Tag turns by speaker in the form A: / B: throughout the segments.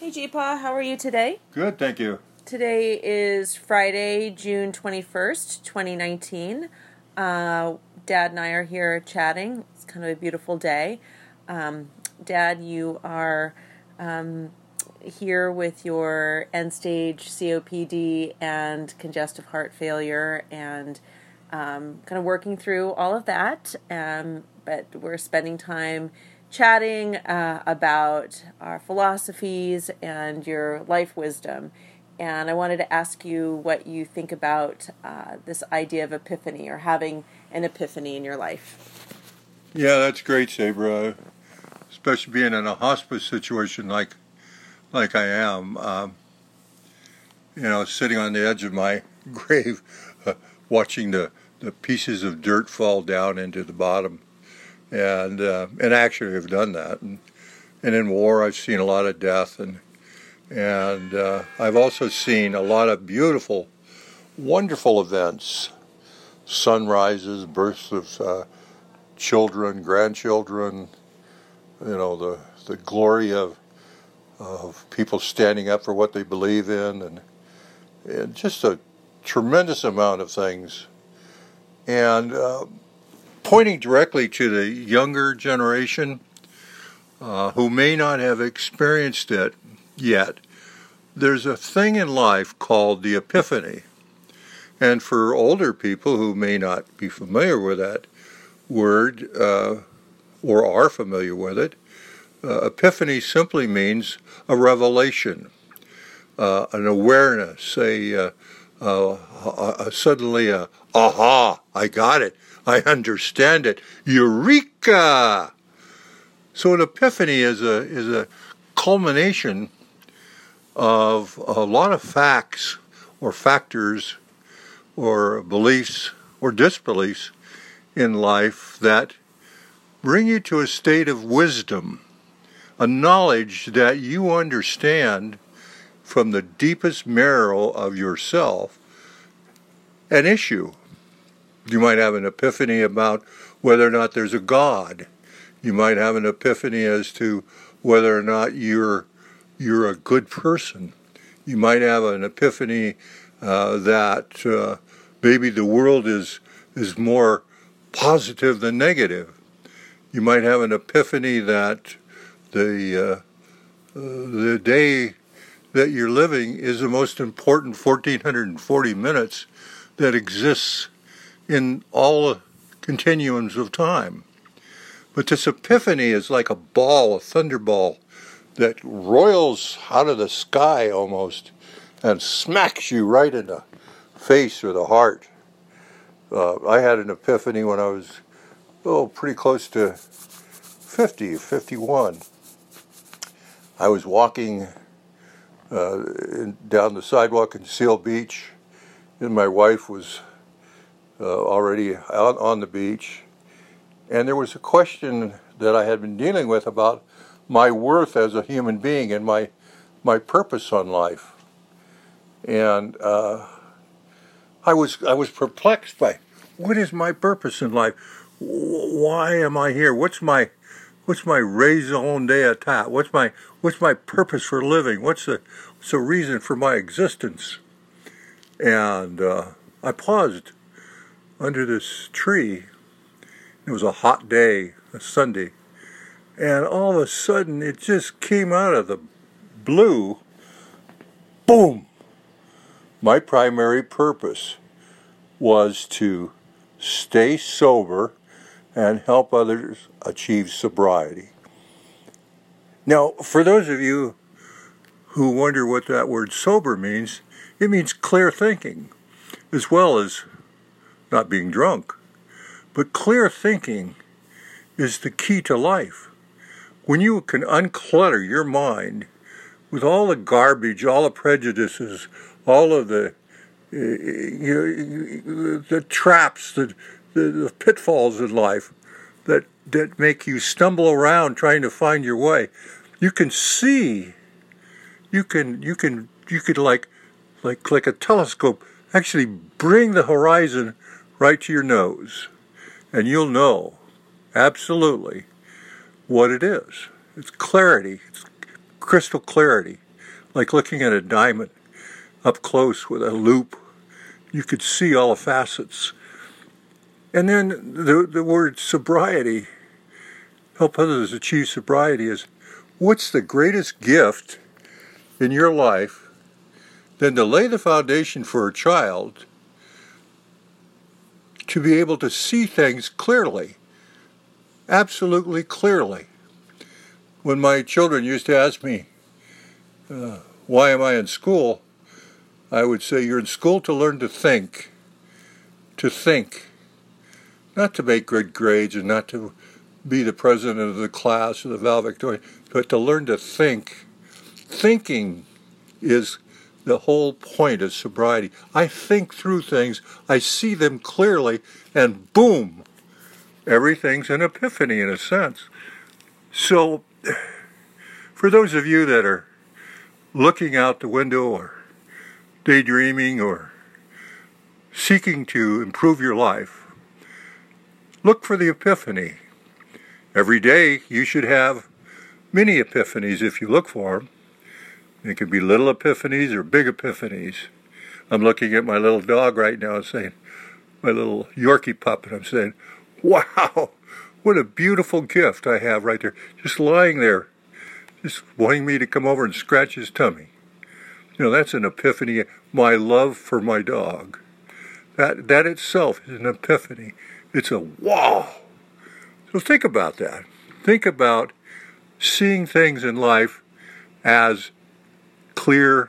A: Hey, Jeepaw, how are you today?
B: Good, thank you.
A: Today is Friday, June 21st, 2019. Uh, Dad and I are here chatting. It's kind of a beautiful day. Um, Dad, you are um, here with your end stage COPD and congestive heart failure and um, kind of working through all of that. Um, but we're spending time chatting uh, about our philosophies and your life wisdom. And I wanted to ask you what you think about uh, this idea of epiphany or having an epiphany in your life.
B: Yeah, that's great, Sabra. Especially being in a hospice situation like like I am. Um, you know, sitting on the edge of my grave, uh, watching the, the pieces of dirt fall down into the bottom and uh, and actually have done that. And, and in war, I've seen a lot of death, and and uh, I've also seen a lot of beautiful, wonderful events, sunrises, births of uh, children, grandchildren. You know the the glory of of people standing up for what they believe in, and, and just a tremendous amount of things. And uh, pointing directly to the younger generation uh, who may not have experienced it yet, there's a thing in life called the epiphany. And for older people who may not be familiar with that word uh, or are familiar with it, uh, epiphany simply means a revelation, uh, an awareness, a, uh, uh, suddenly a aha, I got it. I understand it. Eureka! So an epiphany is a is a culmination of a lot of facts or factors or beliefs or disbeliefs in life that bring you to a state of wisdom, a knowledge that you understand from the deepest marrow of yourself an issue you might have an epiphany about whether or not there's a God. You might have an epiphany as to whether or not you're you're a good person. You might have an epiphany uh, that uh, maybe the world is is more positive than negative. You might have an epiphany that the uh, uh the day that you're living is the most important 1440 minutes that exists in all continuums of time. But this epiphany is like a ball, a thunderball, that roils out of the sky almost and smacks you right in the face or the heart. Uh, I had an epiphany when I was, oh, pretty close to 50, 51. I was walking uh, in, down the sidewalk in Seal Beach, and my wife was already out on the beach, and there was a question that I had been dealing with about my worth as a human being and my my purpose on life. And uh, I was I was perplexed by what is my purpose in life? Why am I here? What's my what's my raison d'etat? What's my what's my purpose for living? What's the what's the reason for my existence? And uh, I paused under this tree. It was a hot day, a Sunday, and all of a sudden it just came out of the blue. Boom! My primary purpose was to stay sober and help others achieve sobriety. Now, for those of you who wonder what that word sober means, it means clear thinking as well as not being drunk. But clear thinking is the key to life. When you can unclutter your mind with all the garbage, all the prejudices, all of the uh, you, the traps, the, the, the pitfalls in life that that make you stumble around trying to find your way, you can see. You can you can you could like like like a telescope actually bring the horizon right to your nose, and you'll know absolutely what it is. It's clarity, it's crystal clarity. like looking at a diamond up close with a loupe. You could see all the facets. And then the, the word sobriety, help others achieve sobriety, is what's the greatest gift in your life than to lay the foundation for a child to be able to see things clearly, absolutely clearly. When my children used to ask me, uh, why am I in school? I would say, You're in school to learn to think. To think. Not to make good grades and not to be the president of the class or the valedictorian, but to learn to think. Thinking is the whole point of sobriety. I think through things, I see them clearly, and boom, everything's an epiphany in a sense. So, for those of you that are looking out the window or daydreaming or seeking to improve your life, look for the epiphany. Every day you should have many epiphanies if you look for them. It could be little epiphanies or big epiphanies. I'm looking at my little dog right now and saying, my little Yorkie pup, and I'm saying, wow, what a beautiful gift I have right there. Just lying there, just wanting me to come over and scratch his tummy. You know, that's an epiphany. My love for my dog. That, that itself is an epiphany. It's a wow. So think about that. Think about seeing things in life as clear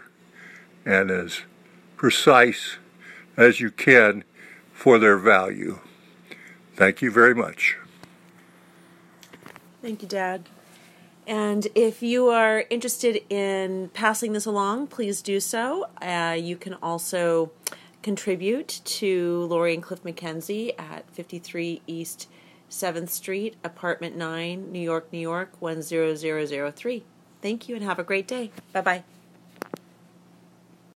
B: and as precise as you can for their value. Thank you very much.
A: Thank you, Dad. And if you are interested in passing this along, please do so. Uh, you can also contribute to Lori and Cliff McKenzie at 53 East 7th Street, Apartment 9, New York, New York 10003. Thank you and have a great day. Bye bye.